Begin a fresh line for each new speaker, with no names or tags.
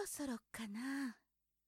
ろそろかな。